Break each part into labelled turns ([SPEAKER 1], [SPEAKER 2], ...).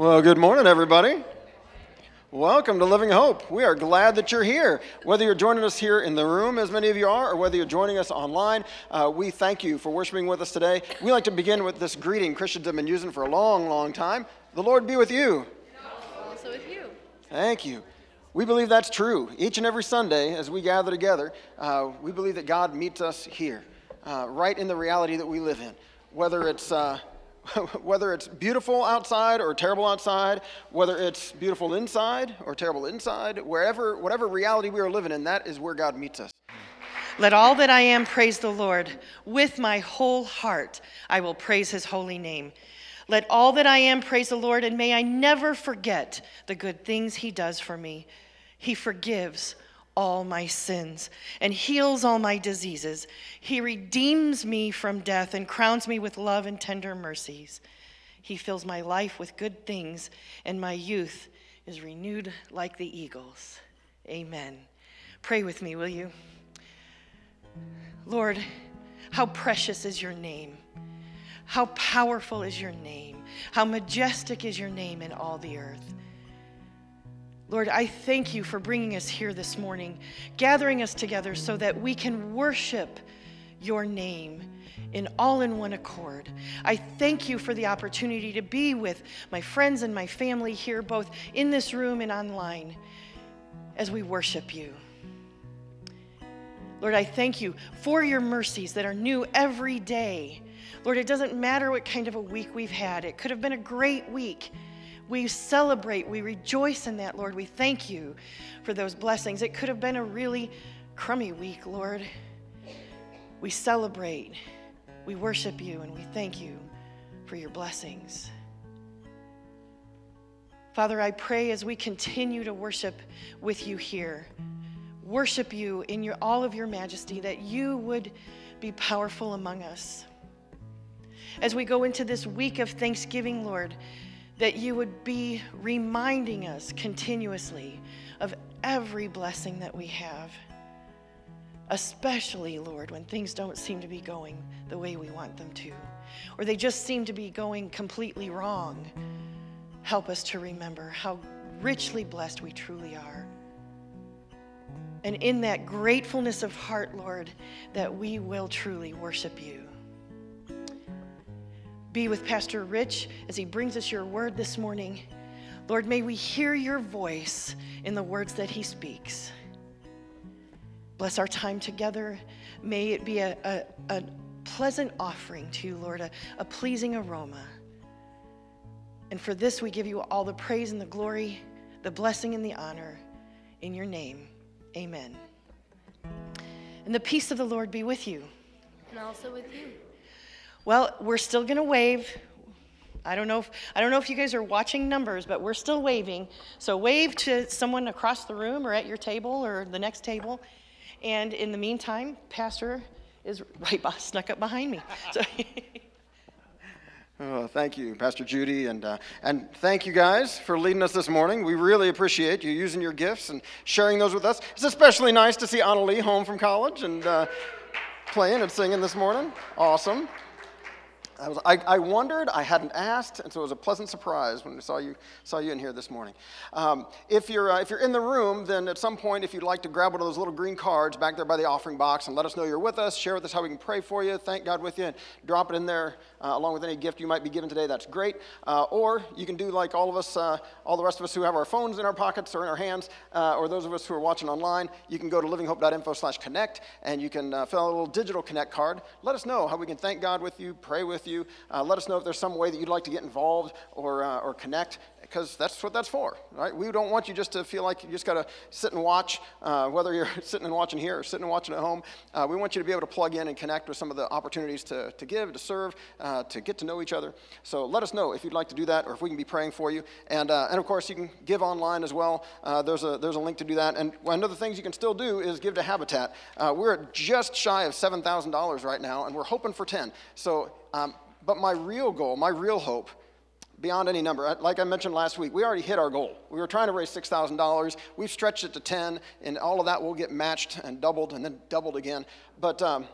[SPEAKER 1] Well, good morning, everybody. Welcome to Living Hope. We are glad that you're here. Whether you're joining us here in the room, as many of you are, or whether you're joining us online, uh, we thank you for worshiping with us today. We like to begin with this greeting Christians have been using for a long, long time. The Lord be with you.
[SPEAKER 2] Also with you.
[SPEAKER 1] Thank you. We believe that's true. Each and every Sunday, as we gather together, uh, we believe that God meets us here, uh, right in the reality that we live in. Whether it's uh, whether it's beautiful outside or terrible outside, whether it's beautiful inside or terrible inside, wherever, whatever reality we are living in, that is where God meets us.
[SPEAKER 2] Let all that I am praise the Lord. With my whole heart, I will praise his holy name. Let all that I am praise the Lord, and may I never forget the good things he does for me. He forgives all my sins and heals all my diseases. He redeems me from death and crowns me with love and tender mercies. He fills my life with good things, and my youth is renewed like the eagles. Amen. Pray with me, will you? Lord, how precious is your name. How powerful is your name. How majestic is your name in all the earth. Lord, I thank you for bringing us here this morning, gathering us together so that we can worship your name in all in one accord. I thank you for the opportunity to be with my friends and my family here, both in this room and online, as we worship you. Lord, I thank you for your mercies that are new every day. Lord, it doesn't matter what kind of a week we've had, it could have been a great week. We celebrate, we rejoice in that, Lord. We thank you for those blessings. It could have been a really crummy week, Lord. We celebrate, we worship you, and we thank you for your blessings. Father, I pray as we continue to worship with you here, worship you in your, all of your majesty, that you would be powerful among us. As we go into this week of Thanksgiving, Lord, that you would be reminding us continuously of every blessing that we have. Especially, Lord, when things don't seem to be going the way we want them to, or they just seem to be going completely wrong. Help us to remember how richly blessed we truly are. And in that gratefulness of heart, Lord, that we will truly worship you be with Pastor Rich as he brings us your word this morning. Lord, may we hear your voice in the words that he speaks. Bless our time together. May it be a, a, a pleasant offering to you, Lord, a, a pleasing aroma. And for this, we give you all the praise and the glory, the blessing and the honor. In your name, amen. And the peace of the Lord be with you.
[SPEAKER 3] And also with you.
[SPEAKER 2] Well, we're still going to wave. I don't know if I don't know if you guys are watching numbers, but we're still waving. So wave to someone across the room or at your table or the next table. And in the meantime, Pastor is right by, snuck up behind me. So
[SPEAKER 1] Oh, thank you, Pastor Judy, and uh, and thank you guys for leading us this morning. We really appreciate you using your gifts and sharing those with us. It's especially nice to see Anna Lee home from college and uh, playing and singing this morning. Awesome. I, was, I, I, wondered, I hadn't asked, and so it was a pleasant surprise when I saw you, saw you in here this morning. Um, if, you're, uh, if you're in the room, then at some point, if you'd like to grab one of those little green cards back there by the offering box and let us know you're with us, share with us how we can pray for you, thank God with you, and drop it in there uh, along with any gift you might be given today, that's great. Uh, or you can do like all of us, uh, all the rest of us who have our phones in our pockets or in our hands, uh, or those of us who are watching online, you can go to livinghope.info slash connect, and you can uh, fill out a little digital connect card. Let us know how we can thank God with you, pray with you, let us know if there's some way that you'd like to get involved or, or connect, because that's what that's for, right? We don't want you just to feel like you just got to sit and watch, uh, whether you're sitting and watching here or sitting and watching at home. Uh, we want you to be able to plug in and connect with some of the opportunities to, to give, to serve, uh, to get to know each other. So let us know if you'd like to do that or if we can be praying for you. And, uh, and of course, you can give online as well. Uh, there's, a, there's a link to do that. And one of the things you can still do is give to Habitat. Uh, we're just shy of $7,000 right now, and we're hoping for 10. So um, but my real goal, my real hope, beyond any number, like I mentioned last week, we already hit our goal. We were trying to raise $6,000. We've stretched it to 10, and all of that will get matched and doubled and then doubled again. But, um,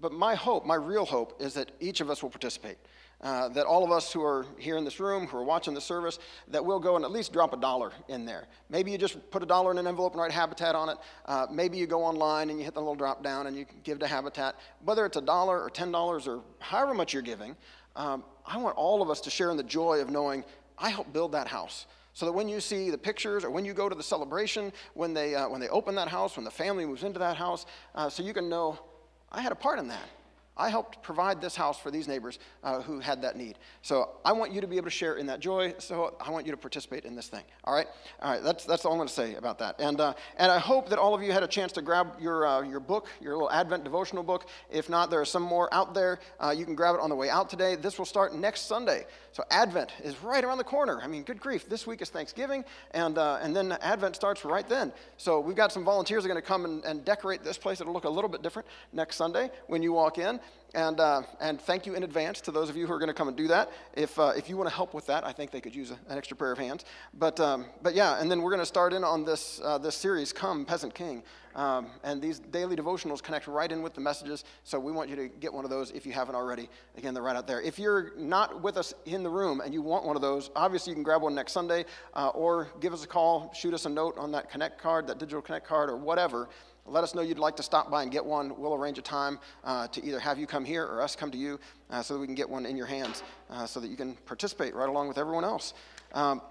[SPEAKER 1] but my hope, my real hope, is that each of us will participate. uh, that all of us who are here in this room, who are watching the service, that we'll go and at least drop a dollar in there. Maybe you just put a dollar in an envelope and write Habitat on it. Uh, maybe you go online and you hit the little drop down and you give to Habitat. Whether it's a dollar or $10 or however much you're giving, um, I want all of us to share in the joy of knowing I helped build that house. So that when you see the pictures or when you go to the celebration, when they, uh, when they open that house, when the family moves into that house, uh, so you can know I had a part in that. I helped provide this house for these neighbors uh, who had that need. So I want you to be able to share in that joy. So I want you to participate in this thing. All right? All right, that's, that's all I'm going to say about that. And, uh, and I hope that all of you had a chance to grab your, uh, your book, your little Advent devotional book. If not, there are some more out there. Uh, you can grab it on the way out today. This will start next Sunday. So Advent is right around the corner. I mean, good grief. This week is Thanksgiving, and, uh, and then Advent starts right then. So we've got some volunteers are going to come and, and decorate this place. It'll look a little bit different next Sunday when you walk in. And, uh, and thank you in advance to those of you who are going to come and do that. If, uh, if you want to help with that, I think they could use a, an extra pair of hands. But, um, but yeah, and then we're going to start in on this, uh, this series, Come, Peasant King. Um, and these daily devotionals connect right in with the messages. So we want you to get one of those if you haven't already. Again, they're right out there. If you're not with us in the room and you want one of those, obviously you can grab one next Sunday uh, or give us a call, shoot us a note on that Connect card, that digital Connect card, or whatever. Let us know you'd like to stop by and get one. We'll arrange a time uh, to either have you come here or us come to you uh, so that we can get one in your hands uh, so that you can participate right along with everyone else. Um,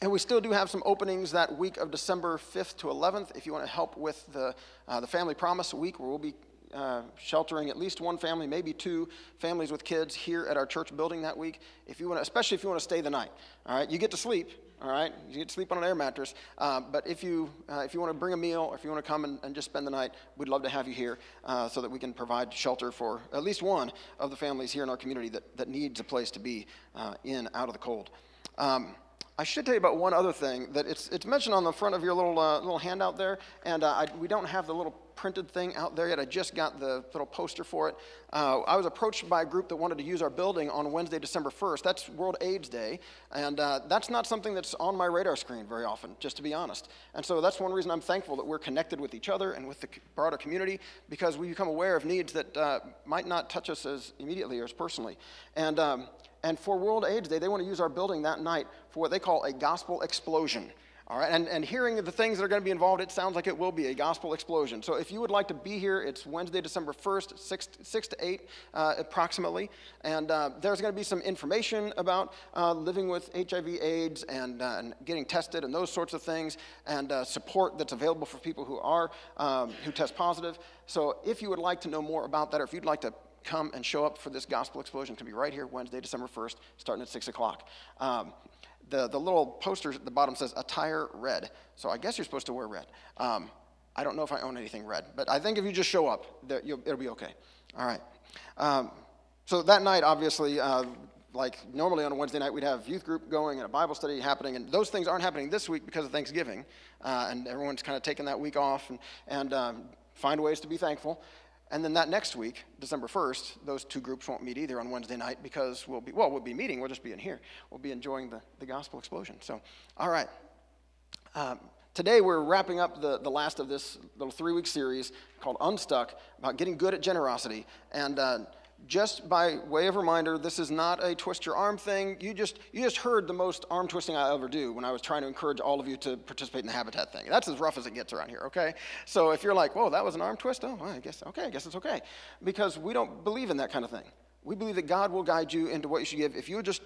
[SPEAKER 1] and we still do have some openings that week of December 5th to 11th. If you want to help with the, uh, the Family Promise Week, where we'll be uh, sheltering at least one family, maybe two families with kids here at our church building that week. If you want especially if you want to stay the night, all right, you get to sleep. All right, you get to sleep on an air mattress. Uh, but if you uh, if you want to bring a meal or if you want to come and, and just spend the night, we'd love to have you here uh, so that we can provide shelter for at least one of the families here in our community that, that needs a place to be uh, in out of the cold. Um, I should tell you about one other thing that it's, it's mentioned on the front of your little, uh, little handout there, and uh, I, we don't have the little printed thing out there yet. I just got the little poster for it. Uh, I was approached by a group that wanted to use our building on Wednesday, December 1st. That's World AIDS Day, and uh, that's not something that's on my radar screen very often, just to be honest. And so that's one reason I'm thankful that we're connected with each other and with the broader community because we become aware of needs that uh, might not touch us as immediately or as personally. And um, and for World AIDS Day, they want to use our building that night for what they call a gospel explosion. All right, and, and hearing the things that are going to be involved, it sounds like it will be a gospel explosion. So if you would like to be here, it's Wednesday, December 1st, 6, 6 to 8 uh, approximately. And uh, there's going to be some information about uh, living with HIV, AIDS, and, uh, and, getting tested and those sorts of things, and uh, support that's available for people who are, um, who test positive. So if you would like to know more about that, or if you'd like to come and show up for this gospel explosion. It's going to be right here Wednesday, December 1st, starting at 6 o'clock. Um, the, the little poster at the bottom says attire red. So I guess you're supposed to wear red. Um, I don't know if I own anything red, but I think if you just show up, it'll be okay. All right. Um, so that night, obviously, uh, like normally on a Wednesday night, we'd have youth group going and a Bible study happening, and those things aren't happening this week because of Thanksgiving, uh, and everyone's kind of taking that week off and, and um, find ways to be thankful. And then that next week, December 1st, those two groups won't meet either on Wednesday night because we'll be, well, we'll be meeting, we'll just be in here. We'll be enjoying the, the gospel explosion. So, all right. Um, today we're wrapping up the, the last of this little three week series called Unstuck about getting good at generosity. And uh, just by way of reminder, this is not a twist your arm thing. You just, you just heard the most arm twisting I ever do when I was trying to encourage all of you to participate in the habitat thing. That's as rough as it gets around here, okay? So if you're like, whoa, that was an arm twist? Oh, well, I guess, okay, I guess it's okay. Because we don't believe in that kind of thing. We believe that God will guide you into what you should give. If you just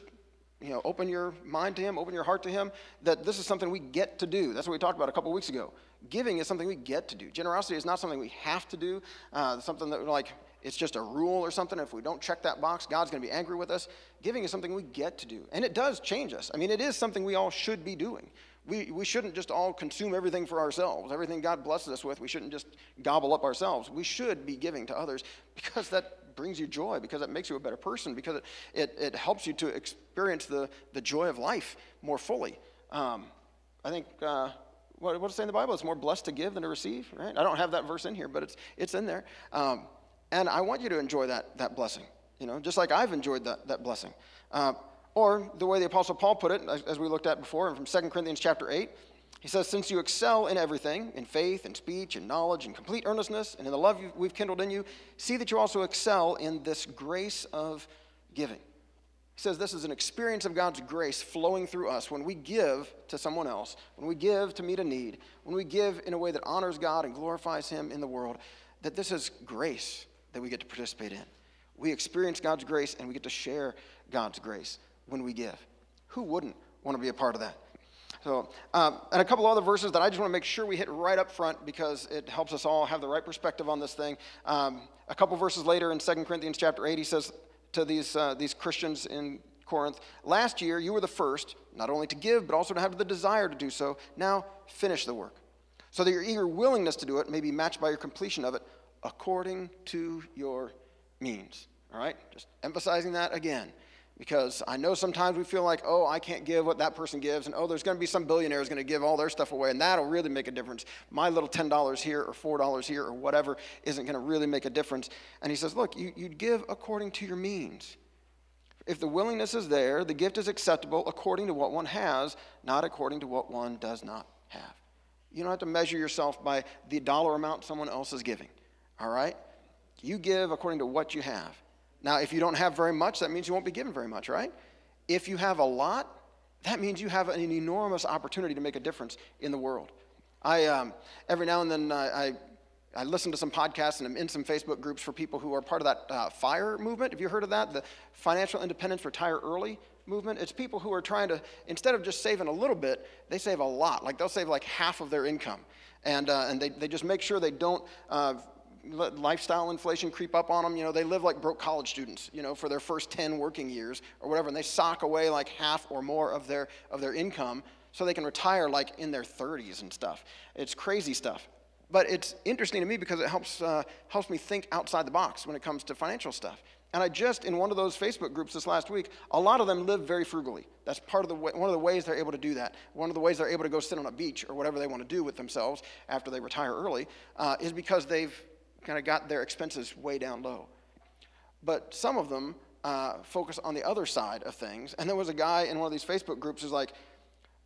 [SPEAKER 1] you know, open your mind to Him, open your heart to Him, that this is something we get to do. That's what we talked about a couple weeks ago. Giving is something we get to do. Generosity is not something we have to do, uh, something that, we're like, it's just a rule or something. If we don't check that box, God's going to be angry with us. Giving is something we get to do. And it does change us. I mean, it is something we all should be doing. We, we shouldn't just all consume everything for ourselves. Everything God blesses us with, we shouldn't just gobble up ourselves. We should be giving to others because that brings you joy, because it makes you a better person, because it, it, it helps you to experience the, the joy of life more fully. Um, I think. Uh, what, does it say in the Bible? It's more blessed to give than to receive, right? I don't have that verse in here, but it's, it's in there. Um, and I want you to enjoy that, that blessing, you know, just like I've enjoyed that, that blessing. Uh, or the way the Apostle Paul put it, as, as we looked at before, and from 2 Corinthians chapter 8, he says, Since you excel in everything, in faith, in speech, in knowledge, in complete earnestness, and in the love we've kindled in you, see that you also excel in this grace of giving. He says this is an experience of God's grace flowing through us when we give to someone else, when we give to meet a need, when we give in a way that honors God and glorifies Him in the world, that this is grace that we get to participate in. We experience God's grace and we get to share God's grace when we give. Who wouldn't want to be a part of that? So, um, and a couple other verses that I just want to make sure we hit right up front because it helps us all have the right perspective on this thing. Um, a couple verses later in 2 Corinthians chapter 8, he says to these, uh, these Christians in Corinth, Last year you were the first, not only to give, but also to have the desire to do so. Now finish the work, so that your eager willingness to do it may be matched by your completion of it according to your means. All right? Just emphasizing that again. Because I know sometimes we feel like, oh, I can't give what that person gives, and oh, there's going to be some billionaire who's going to give all their stuff away, and that'll really make a difference. My little $10 here or $4 here or whatever isn't going to really make a difference. And he says, look, you, you give according to your means. If the willingness is there, the gift is acceptable according to what one has, not according to what one does not have. You don't have to measure yourself by the dollar amount someone else is giving, all right? You give according to what you have. Now, if you don't have very much, that means you won't be given very much, right? If you have a lot, that means you have an enormous opportunity to make a difference in the world. I, um, every now and then, uh, I, I listen to some podcasts and I'm in some Facebook groups for people who are part of that uh, FIRE movement. Have you heard of that? The Financial Independence Retire Early movement. It's people who are trying to, instead of just saving a little bit, they save a lot. Like they'll save like half of their income. And, uh, and they, they just make sure they don't uh, lifestyle inflation creep up on them. You know, they live like broke college students, you know, for their first 10 working years or whatever, and they sock away like half or more of their, of their income so they can retire like in their 30s and stuff. It's crazy stuff. But it's interesting to me because it helps, uh, helps me think outside the box when it comes to financial stuff. And I just, in one of those Facebook groups this last week, a lot of them live very frugally. That's part of the way, one of the ways they're able to do that. One of the ways they're able to go sit on a beach or whatever they want to do with themselves after they retire early uh, is because they've kind of got their expenses way down low. But some of them uh, focus on the other side of things. And there was a guy in one of these Facebook groups who's like,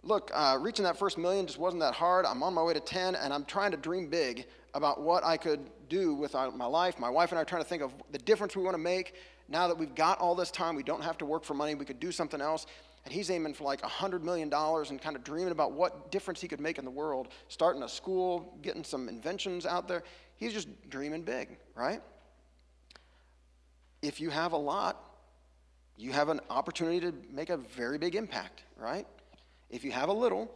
[SPEAKER 1] look, uh, reaching that first million just wasn't that hard. I'm on my way to 10, and I'm trying to dream big about what I could do with my life. My wife and I are trying to think of the difference we want to make. Now that we've got all this time, we don't have to work for money, we could do something else. And he's aiming for like $100 million and kind of dreaming about what difference he could make in the world, starting a school, getting some inventions out there. He's just dreaming big, right? If you have a lot, you have an opportunity to make a very big impact, right? If you have a little,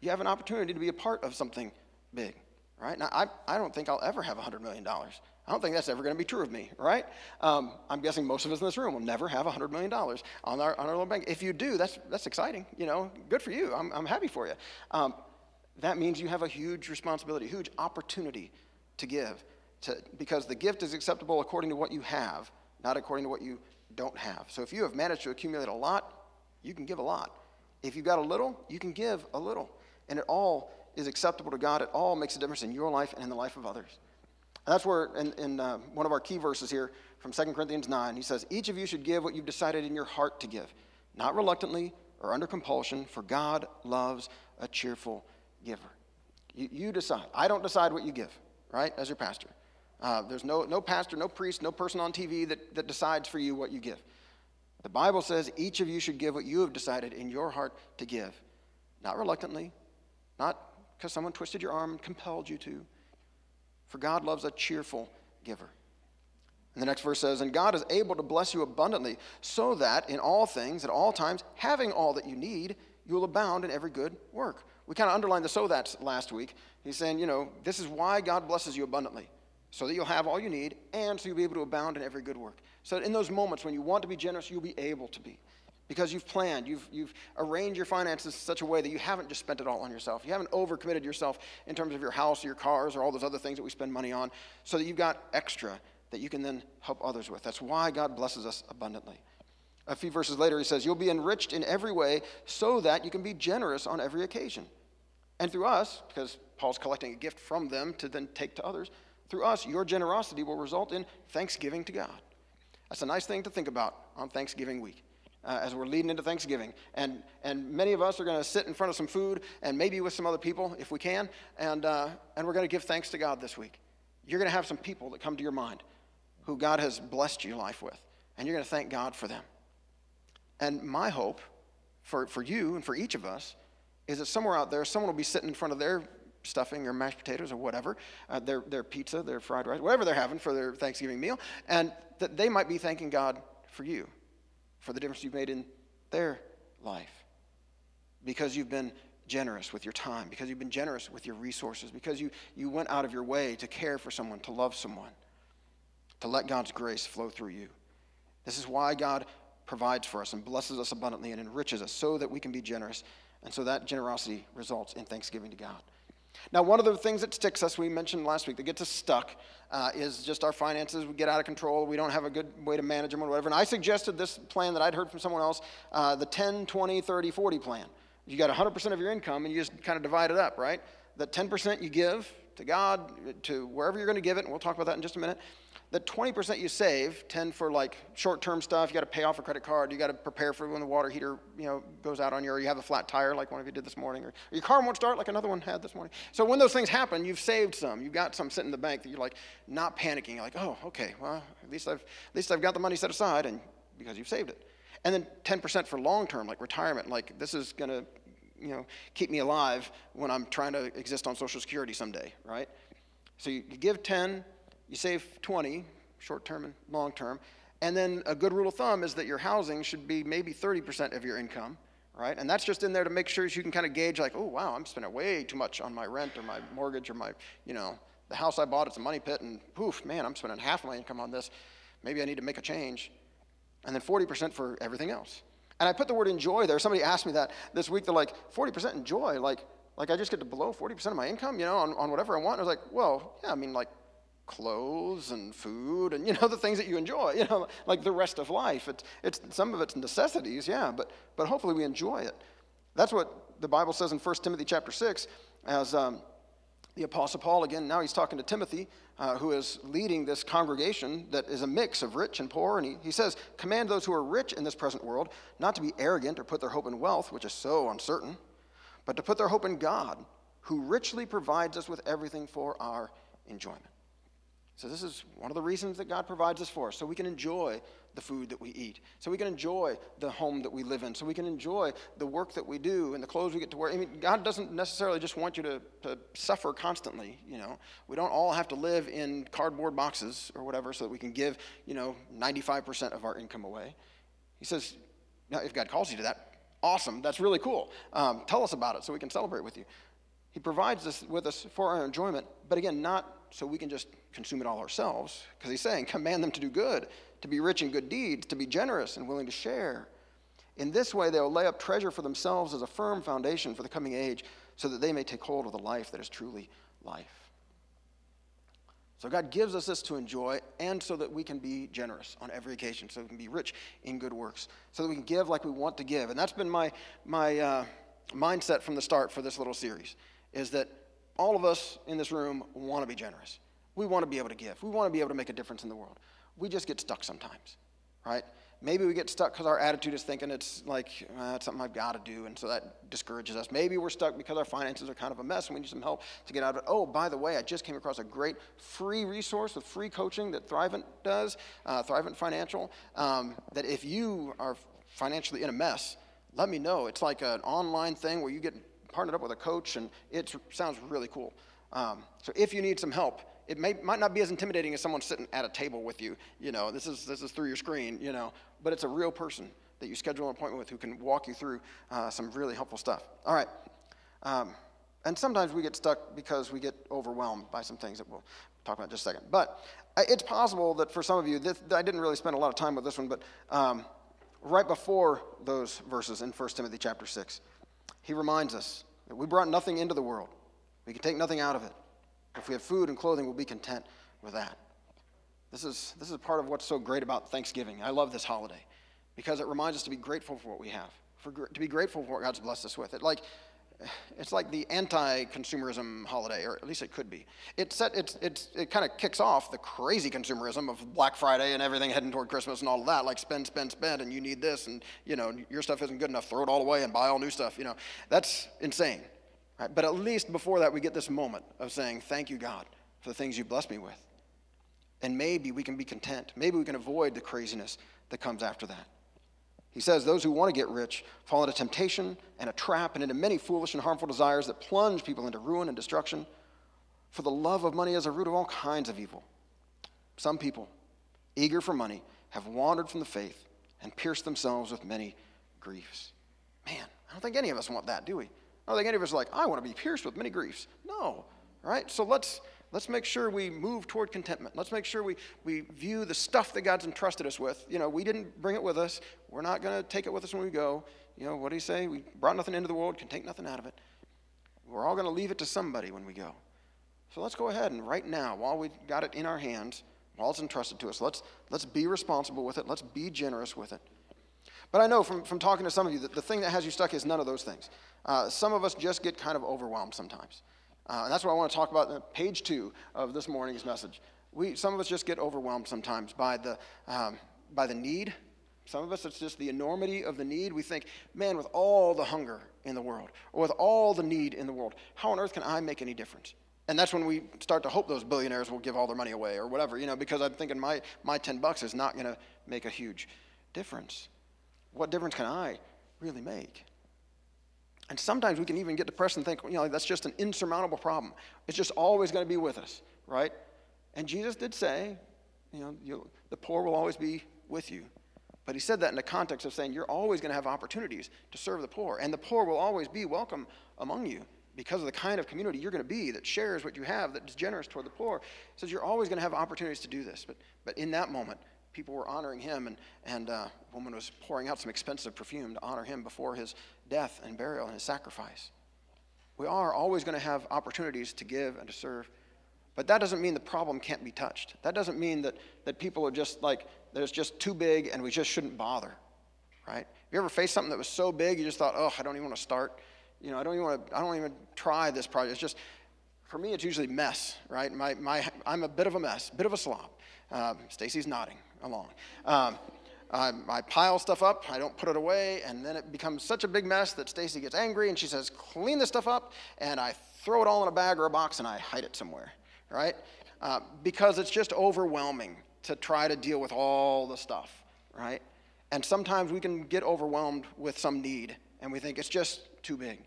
[SPEAKER 1] you have an opportunity to be a part of something big, right? Now, I, I don't think I'll ever have $100 million. I don't think that's ever going to be true of me, right? Um, I'm guessing most of us in this room will never have $100 million on our, on our little bank. If you do, that's, that's exciting. You know, good for you. I'm, I'm happy for you. Um, that means you have a huge responsibility, huge opportunity to give. To, because the gift is acceptable according to what you have, not according to what you don't have. So if you have managed to accumulate a lot, you can give a lot. If you've got a little, you can give a little. And it all is acceptable to God. It all makes a difference in your life and in the life of others. And that's where, in, in uh, one of our key verses here from 2 Corinthians 9, he says, Each of you should give what you've decided in your heart to give, not reluctantly or under compulsion, for God loves a cheerful giver. You, you decide. I don't decide what you give right, as your pastor. Uh, there's no, no pastor, no priest, no person on TV that, that decides for you what you give. The Bible says each of you should give what you have decided in your heart to give, not reluctantly, not because someone twisted your arm and compelled you to. For God loves a cheerful giver. And the next verse says, And God is able to bless you abundantly, so that in all things, at all times, having all that you need, you will abound in every good work. We kind of underlined the so that's last week. He's saying, you know, this is why God blesses you abundantly, so that you'll have all you need and so you'll be able to abound in every good work. So in those moments when you want to be generous, you'll be able to be. Because you've planned, you've, you've arranged your finances in such a way that you haven't just spent it all on yourself. You haven't overcommitted yourself in terms of your house or your cars or all those other things that we spend money on, so that you've got extra that you can then help others with. That's why God blesses us abundantly. A few verses later, he says, You'll be enriched in every way so that you can be generous on every occasion. And through us, because Paul's collecting a gift from them to then take to others, through us, your generosity will result in thanksgiving to God. That's a nice thing to think about on Thanksgiving week. Uh, as we're leading into Thanksgiving. And, and many of us are going to sit in front of some food and maybe with some other people if we can, and, uh, and we're going to give thanks to God this week. You're going to have some people that come to your mind who God has blessed your life with, and you're going to thank God for them. And my hope for, for you and for each of us is that somewhere out there, someone will be sitting in front of their stuffing or mashed potatoes or whatever, uh, their, their pizza, their fried rice, whatever they're having for their Thanksgiving meal, and that they might be thanking God for you, for the difference you've made in their life. Because you've been generous with your time, because you've been generous with your resources, because you, you went out of your way to care for someone, to love someone, to let God's grace flow through you. This is why God provides for us and blesses us abundantly and enriches us so that we can be generous. And so that generosity results in thanksgiving to God. Now, one of the things that sticks us, we mentioned last week, that gets us stuck, uh, is just our finances. We get out of control. We don't have a good way to manage them or whatever. And I suggested this plan that I'd heard from someone else uh, the 10, 20, 30, 40 plan. You got 100% of your income and you just kind of divide it up, right? That 10% you give to God, to wherever you're going to give it, and we'll talk about that in just a minute the 20% you save tend for like short-term stuff. You got to pay off a credit card. You got to prepare for when the water heater, you know, goes out on you, or you have a flat tire like one of you did this morning, or your car won't start like another one had this morning. So when those things happen, you've saved some. You've got some sitting in the bank that you're like not panicking. You're like, oh, okay, well, at least I've at least I've got the money set aside, and because you've saved it. And then 10% for long-term, like retirement. Like this is gonna, you know, keep me alive when I'm trying to exist on Social Security someday, right? So you give 10 you save 20, short term and long term. And then a good rule of thumb is that your housing should be maybe 30% of your income, right? And that's just in there to make sure you can kind of gauge, like, oh, wow, I'm spending way too much on my rent or my mortgage or my, you know, the house I bought, it's a money pit, and poof, man, I'm spending half my income on this. Maybe I need to make a change. And then 40% for everything else. And I put the word enjoy there. Somebody asked me that this week. They're like, 40% enjoy? Like, like I just get to blow 40% of my income, you know, on, on whatever I want? And I was like, well, yeah, I mean, like clothes and food and you know the things that you enjoy you know like the rest of life. It's, it's some of it's necessities yeah but but hopefully we enjoy it. That's what the bible says in 1 timothy chapter 6 as um, the apostle paul again now he's talking to timothy uh, who is leading this congregation that is a mix of rich and poor and he, he says command those who are rich in this present world not to be arrogant or put their hope in wealth which is so uncertain but to put their hope in god who richly provides us with everything for our enjoyment so, this is one of the reasons that God provides us for, so we can enjoy the food that we eat, so we can enjoy the home that we live in, so we can enjoy the work that we do and the clothes we get to wear. I mean, God doesn't necessarily just want you to, to suffer constantly, you know. We don't all have to live in cardboard boxes or whatever so that we can give, you know, 95% of our income away. He says, now, if God calls you to that, awesome, that's really cool. Um, tell us about it so we can celebrate with you. He provides this with us for our enjoyment, but again, not so we can just consume it all ourselves, because he's saying, command them to do good, to be rich in good deeds, to be generous and willing to share. In this way, they will lay up treasure for themselves as a firm foundation for the coming age, so that they may take hold of the life that is truly life. So God gives us this to enjoy, and so that we can be generous on every occasion, so we can be rich in good works, so that we can give like we want to give. And that's been my, my uh, mindset from the start for this little series, is that all of us in this room want to be generous. We want to be able to give. We want to be able to make a difference in the world. We just get stuck sometimes, right? Maybe we get stuck because our attitude is thinking it's like, uh, it's something I've got to do, and so that discourages us. Maybe we're stuck because our finances are kind of a mess and we need some help to get out of it. Oh, by the way, I just came across a great free resource with free coaching that Thrivent does, uh, Thrivent Financial, um, that if you are financially in a mess, let me know. It's like an online thing where you get partnered up with a coach, and it sounds really cool. Um, so if you need some help, it may, might not be as intimidating as someone sitting at a table with you. You know, this is, this is through your screen, you know, but it's a real person that you schedule an appointment with who can walk you through uh, some really helpful stuff. All right. Um, and sometimes we get stuck because we get overwhelmed by some things that we'll talk about in just a second. But uh, it's possible that for some of you, this, I didn't really spend a lot of time with this one, but um, right before those verses in 1 Timothy chapter 6, he reminds us that we brought nothing into the world. We can take nothing out of it. If we have food and clothing, we'll be content with that. This is, this is part of what's so great about Thanksgiving. I love this holiday because it reminds us to be grateful for what we have, for, to be grateful for what God's blessed us with. It like, it's like the anti-consumerism holiday, or at least it could be. It set, it's, it's, it kind of kicks off the crazy consumerism of Black Friday and everything heading toward Christmas and all of that, like spend, spend, spend, and you need this, and you know your stuff isn't good enough, throw it all away and buy all new stuff. You know that's insane. Right? But at least before that, we get this moment of saying, "Thank you, God, for the things you blessed me with," and maybe we can be content. Maybe we can avoid the craziness that comes after that. He says, Those who want to get rich fall into temptation and a trap and into many foolish and harmful desires that plunge people into ruin and destruction. For the love of money is a root of all kinds of evil. Some people, eager for money, have wandered from the faith and pierced themselves with many griefs. Man, I don't think any of us want that, do we? I don't think any of us are like, I want to be pierced with many griefs. No, right? So let's let's make sure we move toward contentment. Let's make sure we, we view the stuff that God's entrusted us with. You know, we didn't bring it with us. We're not going to take it with us when we go. You know, what do you say? We brought nothing into the world, can take nothing out of it. We're all going to leave it to somebody when we go. So let's go ahead and right now, while we've got it in our hands, while it's entrusted to us, let's, let's be responsible with it. Let's be generous with it. But I know from, from talking to some of you that the thing that has you stuck is none of those things. Uh, some of us just get kind of overwhelmed sometimes. Uh, and that's what I want to talk about in page two of this morning's message. We, some of us just get overwhelmed sometimes by the, um, by the need. Some of us, it's just the enormity of the need. We think, man, with all the hunger in the world, or with all the need in the world, how on earth can I make any difference? And that's when we start to hope those billionaires will give all their money away or whatever, you know, because I'm thinking my, my 10 bucks is not going to make a huge difference what difference can I really make? And sometimes we can even get depressed and think, you know, that's just an insurmountable problem. It's just always going to be with us, right? And Jesus did say, you know, the poor will always be with you. But he said that in the context of saying you're always going to have opportunities to serve the poor, and the poor will always be welcome among you because of the kind of community you're going to be that shares what you have, that is generous toward the poor. He says you're always going to have opportunities to do this. But, but in that moment, people were honoring him, and, and uh, a woman was pouring out some expensive perfume to honor him before his death and burial and his sacrifice. We are always going to have opportunities to give and to serve, but that doesn't mean the problem can't be touched. That doesn't mean that, that people are just like, it's just too big and we just shouldn't bother, right? You ever faced something that was so big you just thought, oh, I don't even want to start? You know, I don't even want to, I don't even try this project. It's just, for me, it's usually mess, right? My, my, I'm a bit of a mess, bit of a slop. Um, Stacy's nodding along. Um, I, I, pile stuff up, I don't put it away, and then it becomes such a big mess that Stacy gets angry and she says, "Clean this stuff up," and I throw it all in a bag or a box and I hide it somewhere, right? Uh, because it's just overwhelming to try to deal with all the stuff, right? And sometimes we can get overwhelmed with some need, and we think it's just too big.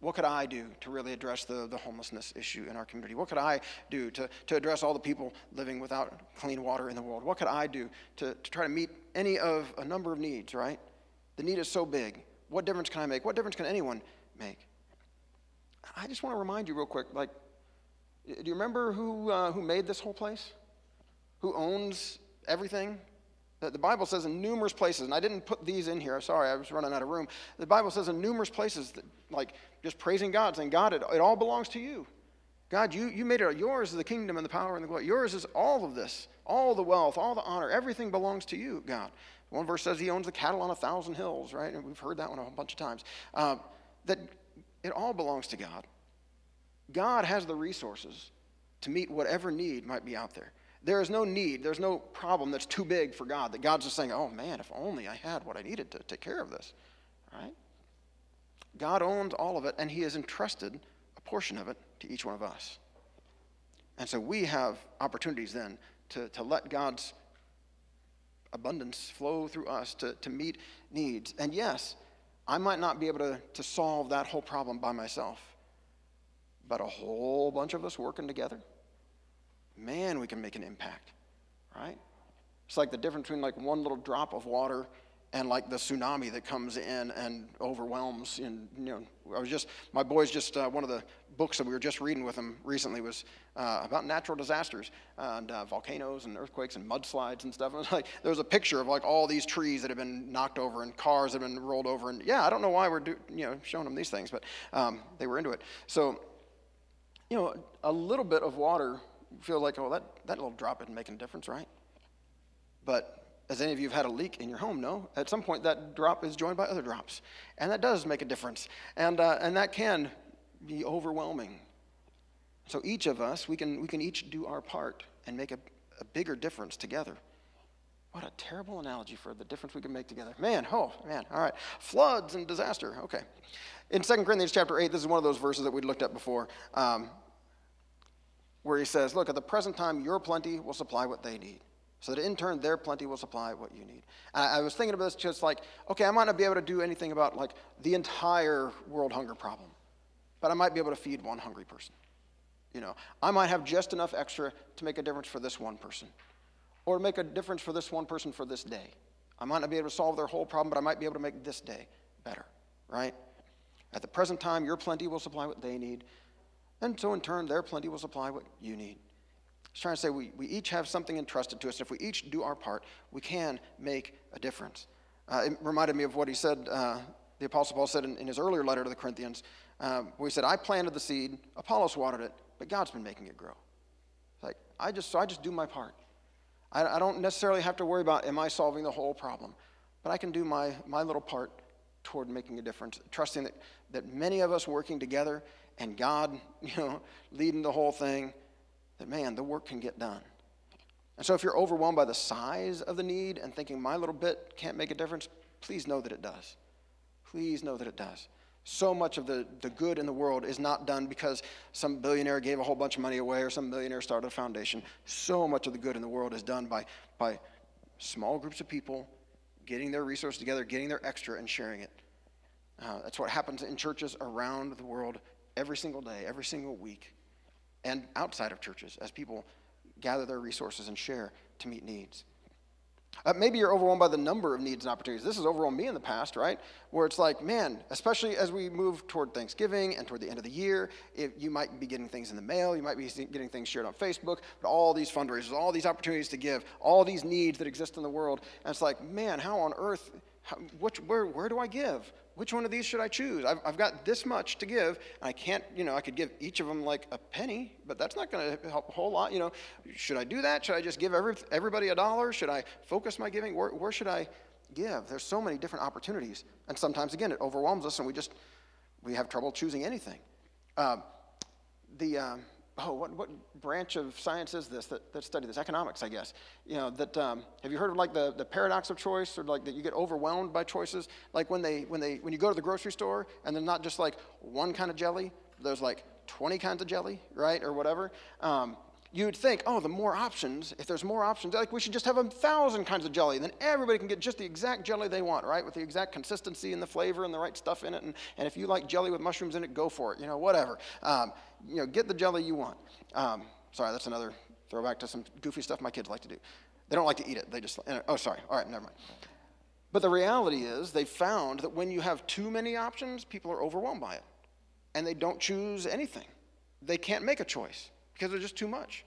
[SPEAKER 1] What could I do to really address the, the homelessness issue in our community? What could I do to, to address all the people living without clean water in the world? What could I do to, to try to meet any of a number of needs, right? The need is so big. What difference can I make? What difference can anyone make? I just want to remind you real quick like, do you remember who, uh, who made this whole place? Who owns everything? The Bible says in numerous places, and I didn't put these in here, sorry, I was running out of room. The Bible says in numerous places, that, like just praising God, saying, God, it, it all belongs to you. God, you, you made it yours is the kingdom and the power and the glory. Yours is all of this, all the wealth, all the honor, everything belongs to you, God. One verse says he owns the cattle on a thousand hills, right? And we've heard that one a bunch of times. Uh, that it all belongs to God. God has the resources to meet whatever need might be out there. There is no need, there's no problem that's too big for God, that God's just saying, oh man, if only I had what I needed to take care of this, right? God owns all of it, and He has entrusted a portion of it to each one of us. And so we have opportunities then to, to let God's abundance flow through us to, to meet needs. And yes, I might not be able to, to solve that whole problem by myself, but a whole bunch of us working together man, we can make an impact, right? It's like the difference between like one little drop of water and like the tsunami that comes in and overwhelms. And you know, I was just my boys just uh, one of the books that we were just reading with them recently was uh, about natural disasters and uh, volcanoes and earthquakes and mudslides and stuff. And was like there was a picture of like all these trees that have been knocked over and cars that have been rolled over. And yeah, I don't know why we're do, you know showing them these things, but um, they were into it. So you know, a little bit of water feel like, oh, that, that little drop isn't making a difference, right? But as any of you have had a leak in your home know, at some point that drop is joined by other drops. And that does make a difference. And, uh, and that can be overwhelming. So each of us, we can, we can each do our part and make a, a bigger difference together. What a terrible analogy for the difference we can make together. Man, oh, man, all right. Floods and disaster, okay. In 2 Corinthians chapter 8, this is one of those verses that we'd looked at before. Um, where he says, Look, at the present time, your plenty will supply what they need. so that in turn their plenty will supply what you need. And I, was thinking about this just like, okay, I might not be able to do anything about like the entire world hunger problem, but I might be able to feed one hungry person. You know, I might have just enough extra to make a difference for this one person, or make a difference for this one person for this day. I might not be able to solve their whole problem, but I might be able to make this day better, right? At the present time, your plenty will supply what they need, and so in turn, their plenty will supply what you need. He's trying to say we, we each have something entrusted to us. And If we each do our part, we can make a difference. Uh, it reminded me of what he said, uh, the Apostle Paul said in, in, his earlier letter to the Corinthians, uh, where he said, I planted the seed, Apollos watered it, but God's been making it grow. Like, I just, so I just do my part. I, I don't necessarily have to worry about, am I solving the whole problem? But I can do my, my little part toward making a difference, trusting that, that many of us working together and God, you know, leading the whole thing, that man, the work can get done. And so if you're overwhelmed by the size of the need and thinking my little bit can't make a difference, please know that it does. Please know that it does. So much of the, the good in the world is not done because some billionaire gave a whole bunch of money away or some millionaire started a foundation. So much of the good in the world is done by, by small groups of people getting their resources together, getting their extra, and sharing it. Uh, that's what happens in churches around the world every single day, every single week, and outside of churches as people gather their resources and share to meet needs. Uh, maybe you're overwhelmed by the number of needs and opportunities. This has overwhelmed me in the past, right? Where it's like, man, especially as we move toward Thanksgiving and toward the end of the year, you might be getting things in the mail, you might be getting things shared on Facebook, but all these fundraisers, all these opportunities to give, all these needs that exist in the world. And it's like, man, how on earth, which, where, where do I give? which one of these should I choose? I've, I've got this much to give. And I can't, you know, I could give each of them like a penny, but that's not going to help a whole lot. You know, should I do that? Should I just give every, everybody a dollar? Should I focus my giving? Where, where should I give? There's so many different opportunities. And sometimes, again, it overwhelms us and we just, we have trouble choosing anything. Uh, the, um, oh, what, what branch of science is this that, that study this? Economics, I guess. You know, that, um, have you heard of like the, the paradox of choice or like that you get overwhelmed by choices? Like when they, when they, when you go to the grocery store and there's not just like one kind of jelly, there's like 20 kinds of jelly, right? Or whatever. Um, you'd think, oh, the more options, if there's more options, like we should just have a thousand kinds of jelly. Then everybody can get just the exact jelly they want, right? With the exact consistency and the flavor and the right stuff in it. And, and if you like jelly with mushrooms in it, go for it, you know, whatever. Um, you know, get the jelly you want. Um, sorry, that's another throwback to some goofy stuff my kids like to do. They don't like to eat it. They just, oh, sorry. All right, never mind. But the reality is, they found that when you have too many options, people are overwhelmed by it. And they don't choose anything. They can't make a choice because they're just too much.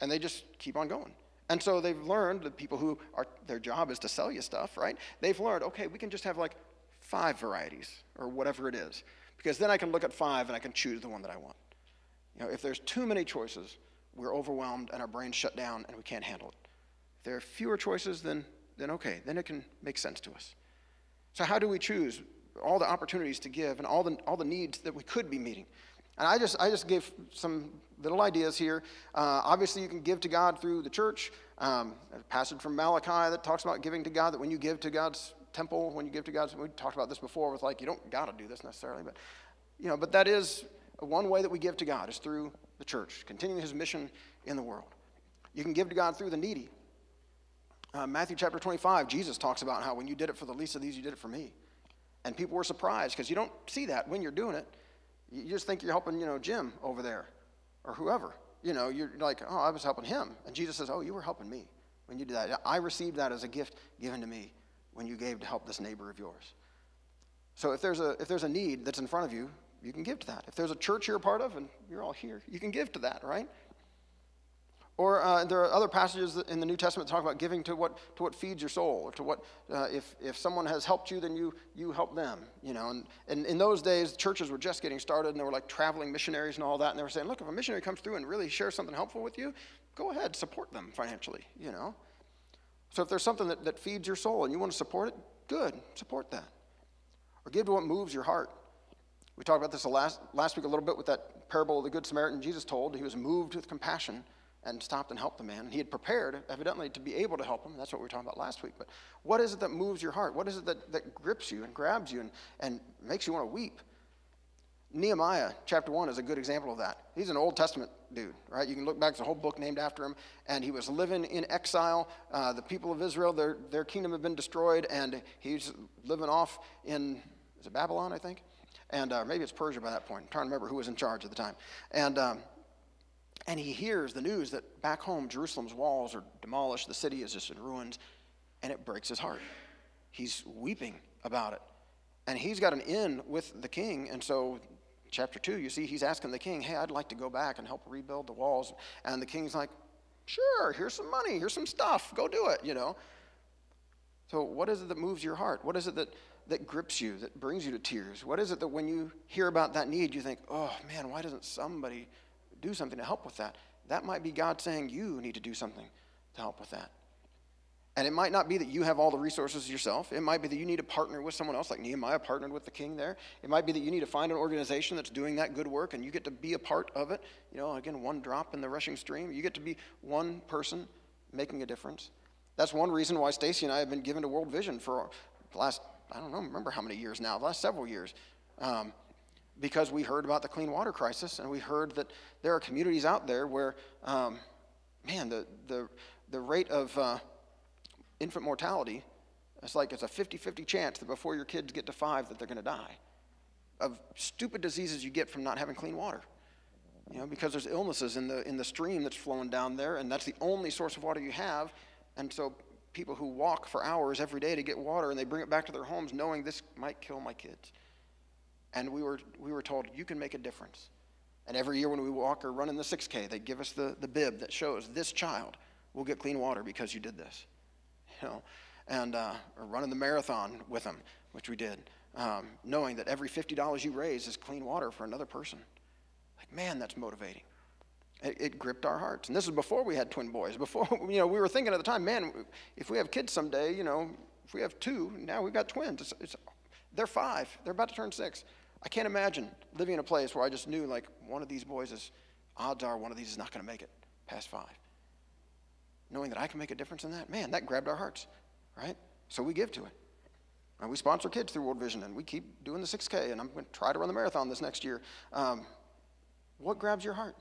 [SPEAKER 1] And they just keep on going. And so they've learned, the people who are, their job is to sell you stuff, right? They've learned, okay, we can just have like five varieties or whatever it is. Because then I can look at five and I can choose the one that I want. You know, if there's too many choices, we're overwhelmed and our brains shut down and we can't handle it. If there are fewer choices, then, then okay, then it can make sense to us. So, how do we choose all the opportunities to give and all the, all the needs that we could be meeting? And I just, I just gave some little ideas here. Uh, obviously, you can give to God through the church. Um, a passage from Malachi that talks about giving to God, that when you give to God's temple, when you give to God's, we talked about this before with like, you don't got to do this necessarily, but, you know, but that is one way that we give to God is through the church, continuing his mission in the world. You can give to God through the needy. Uh, Matthew chapter 25, Jesus talks about how when you did it for the least of these, you did it for me. And people were surprised because you don't see that when you're doing it. You just think you're helping, you know, Jim over there or whoever. You know, you're like, oh, I was helping him. And Jesus says, oh, you were helping me when you did that. I received that as a gift given to me when you gave to help this neighbor of yours. So if there's a, if there's a need that's in front of you, you can give to that. If there's a church you're a part of and you're all here, you can give to that, right? Or uh, there are other passages in the New Testament that talk about giving to what, to what feeds your soul, or to what, uh, if, if someone has helped you, then you, you help them, you know. And, and in those days, churches were just getting started, and they were like traveling missionaries and all that, and they were saying, look, if a missionary comes through and really shares something helpful with you, go ahead, support them financially, you know. So if there's something that, that feeds your soul and you want to support it, good, support that. Or give to what moves your heart. We talked about this last, last week a little bit with that parable of the Good Samaritan Jesus told. He was moved with compassion and stopped and helped the man. And He had prepared, evidently, to be able to help him. That's what we were talking about last week. But what is it that moves your heart? What is it that, that grips you and grabs you and, and makes you want to weep? Nehemiah, chapter 1, is a good example of that. He's an Old Testament dude, right? You can look back, there's a whole book named after him, and he was living in exile. Uh, the people of Israel, their, their kingdom had been destroyed, and he's living off in, is it Babylon, I think? And uh, maybe it's Persia by that point. I'm trying to remember who was in charge at the time. And, um, and he hears the news that back home, Jerusalem's walls are demolished, the city is just in ruins, and it breaks his heart. He's weeping about it. And he's got an in with the king, and so chapter 2, you see he's asking the king, Hey, I'd like to go back and help rebuild the walls. And the king's like, Sure, here's some money, here's some stuff, go do it, you know. So, what is it that moves your heart? What is it that, that grips you, that brings you to tears? What is it that when you hear about that need, you think, Oh man, why doesn't somebody do something to help with that? That might be God saying you need to do something to help with that. And it might not be that you have all the resources yourself. It might be that you need to partner with someone else, like Nehemiah partnered with the king there. It might be that you need to find an organization that's doing that good work and you get to be a part of it. You know, again, one drop in the rushing stream. You get to be one person making a difference. That's one reason why Stacy and I have been given to World Vision for the last, I don't know, remember how many years now, the last several years. Um, because we heard about the clean water crisis and we heard that there are communities out there where, um, man, the, the, the rate of. Uh, infant mortality, it's like it's a 50 50 chance that before your kids get to five that they're going to die of stupid diseases you get from not having clean water. You know, because there's illnesses in the, in the stream that's flowing down there, and that's the only source of water you have. And so people who walk for hours every day to get water and they bring it back to their homes knowing this might kill my kids. And we were, we were told, you can make a difference. And every year when we walk or run in the 6K, they give us the, the bib that shows this child will get clean water because you did this you know, and uh, or running the marathon with them, which we did, um, knowing that every $50 you raise is clean water for another person. Like, man, that's motivating. It, it, gripped our hearts. And this is before we had twin boys. Before, you know, we were thinking at the time, man, if we have kids someday, you know, if we have two, now we've got twins. It's, it's, they're five. They're about to turn six. I can't imagine living in a place where I just knew, like, one of these boys is, odds are one of these is not going to make it past five knowing that I can make a difference in that, man, that grabbed our hearts, right? So we give to it. And we sponsor kids through World Vision, and we keep doing the 6K, and I'm going to try to run the marathon this next year. Um, what grabs your heart?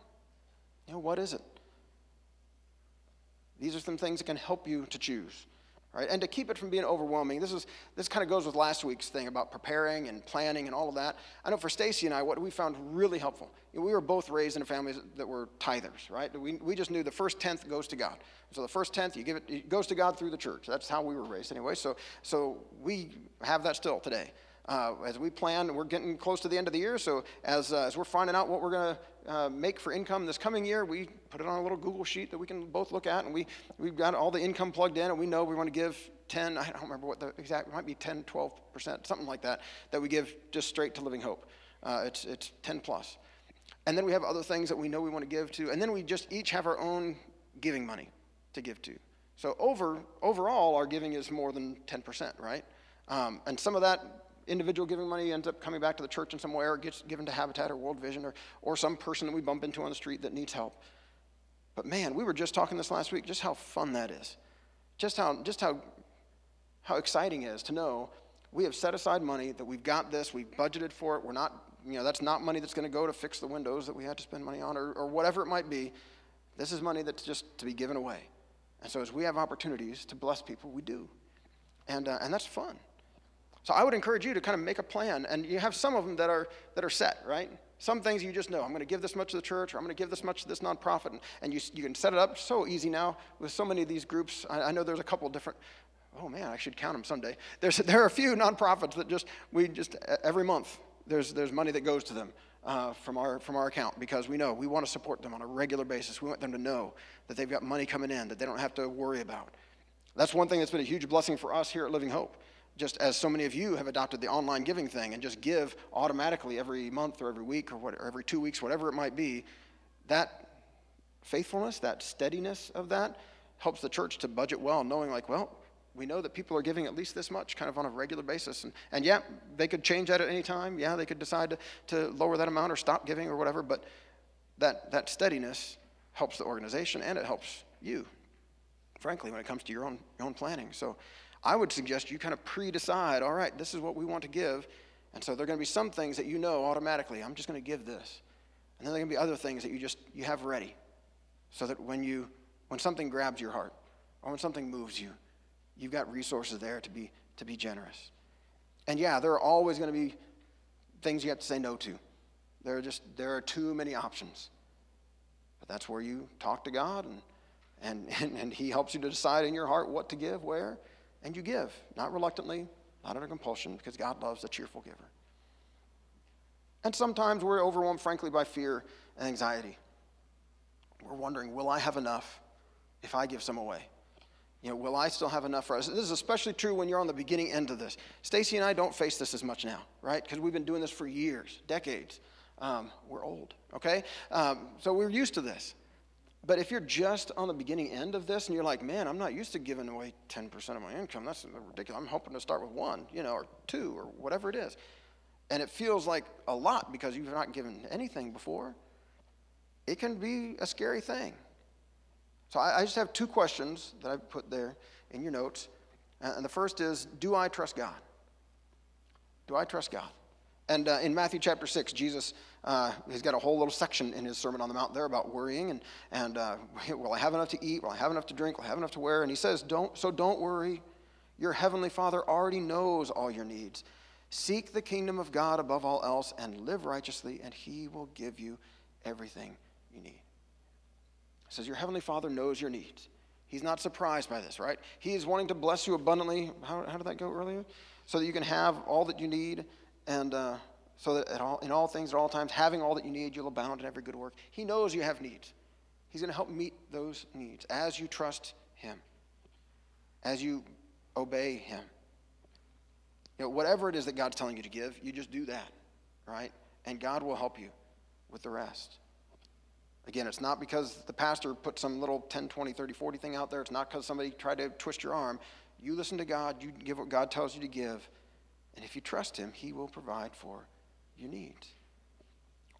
[SPEAKER 1] You know, what is it? These are some things that can help you to choose right? And to keep it from being overwhelming, this is this kind of goes with last week's thing about preparing and planning and all of that. I know for Stacy and I, what we found really helpful, we were both raised in families that were tithers, right? We, we just knew the first tenth goes to God. So the first tenth, you give it, it goes to God through the church. That's how we were raised anyway. So so we have that still today. Uh, as we plan, we're getting close to the end of the year, so as, uh, as we're finding out what we're going to uh, make for income this coming year, we put it on a little Google sheet that we can both look at, and we, we've got all the income plugged in, and we know we want to give 10, I don't remember what the exact, it might be 10, 12%, something like that, that we give just straight to Living Hope. Uh, it's, it's 10 plus. And then we have other things that we know we want to give to, and then we just each have our own giving money to give to. So over, overall, our giving is more than 10%, right? Um, and some of that individual giving money ends up coming back to the church in some way or gets given to Habitat or World Vision or, or some person that we bump into on the street that needs help. But man, we were just talking this last week, just how fun that is. Just how, just how, how exciting it is to know we have set aside money, that we've got this, we've budgeted for it. We're not, you know, that's not money that's going to go to fix the windows that we had to spend money on or, or whatever it might be. This is money that's just to be given away. And so as we have opportunities to bless people, we do. And, uh, and that's fun. So I would encourage you to kind of make a plan, and you have some of them that are that are set, right? Some things you just know. I'm going to give this much to the church, or I'm going to give this much to this nonprofit, and, and you you can set it up so easy now with so many of these groups. I, I know there's a couple different. Oh man, I should count them someday. There's there are a few nonprofits that just we just every month there's there's money that goes to them. Uh, from our from our account because we know we want to support them on a regular basis. We want them to know that they've got money coming in that they don't have to worry about. That's one thing that's been a huge blessing for us here at Living Hope just as so many of you have adopted the online giving thing and just give automatically every month or every week or, or every two weeks, whatever it might be, that faithfulness, that steadiness of that helps the church to budget well, knowing like, well, we know that people are giving at least this much kind of on a regular basis. And, and yeah, they could change that at any time. Yeah, they could decide to, to lower that amount or stop giving or whatever, but that, that steadiness helps the organization and it helps you, frankly, when it comes to your own, your own planning. So I would suggest you kind of pre decide all right, this is what we want to give. And so there are going to be some things that you know automatically, I'm just going to give this. And then there are going to be other things that you just you have ready so that when you when something grabs your heart or when something moves you, you've got resources there to be to be generous. And yeah, there are always going to be things you have to say no to. There are just there are too many options. But that's where you talk to God and and, and, and He helps you to decide in your heart what to give, where, and you give, not reluctantly, not under compulsion, because God loves a cheerful giver. And sometimes we're overwhelmed, frankly, by fear and anxiety. We're wondering, will I have enough if I give some away? You know, will I still have enough for us? This is especially true when you're on the beginning end of this. Stacy and I don't face this as much now, right? Because we've been doing this for years, decades. Um, we're old, okay? Um, so we're used to this. But if you're just on the beginning end of this and you're like, man, I'm not used to giving away 10% of my income, that's ridiculous. I'm hoping to start with one, you know, or two, or whatever it is. And it feels like a lot because you've not given anything before. It can be a scary thing. So I, I just have two questions that I put there in your notes. And the first is Do I trust God? Do I trust God? And uh, in Matthew chapter 6, Jesus, uh, he's got a whole little section in his Sermon on the Mount there about worrying and, and uh, will I have enough to eat? Will I have enough to drink? Will I have enough to wear? And he says, don't, So don't worry. Your heavenly Father already knows all your needs. Seek the kingdom of God above all else and live righteously, and he will give you everything you need. He says, Your heavenly Father knows your needs. He's not surprised by this, right? He is wanting to bless you abundantly. How, how did that go earlier? So that you can have all that you need and uh, so that all, in all things at all times, having all that you need, you'll abound in every good work. He knows you have needs. He's going to help meet those needs as you trust Him, as you obey Him. You know, whatever it is that God's telling you to give, you just do that, right? And God will help you with the rest. Again, it's not because the pastor put some little 10, 20, 30, 40 thing out there. It's not because somebody tried to twist your arm. You listen to God, you give what God tells you to give, and if you trust Him, He will provide for your needs.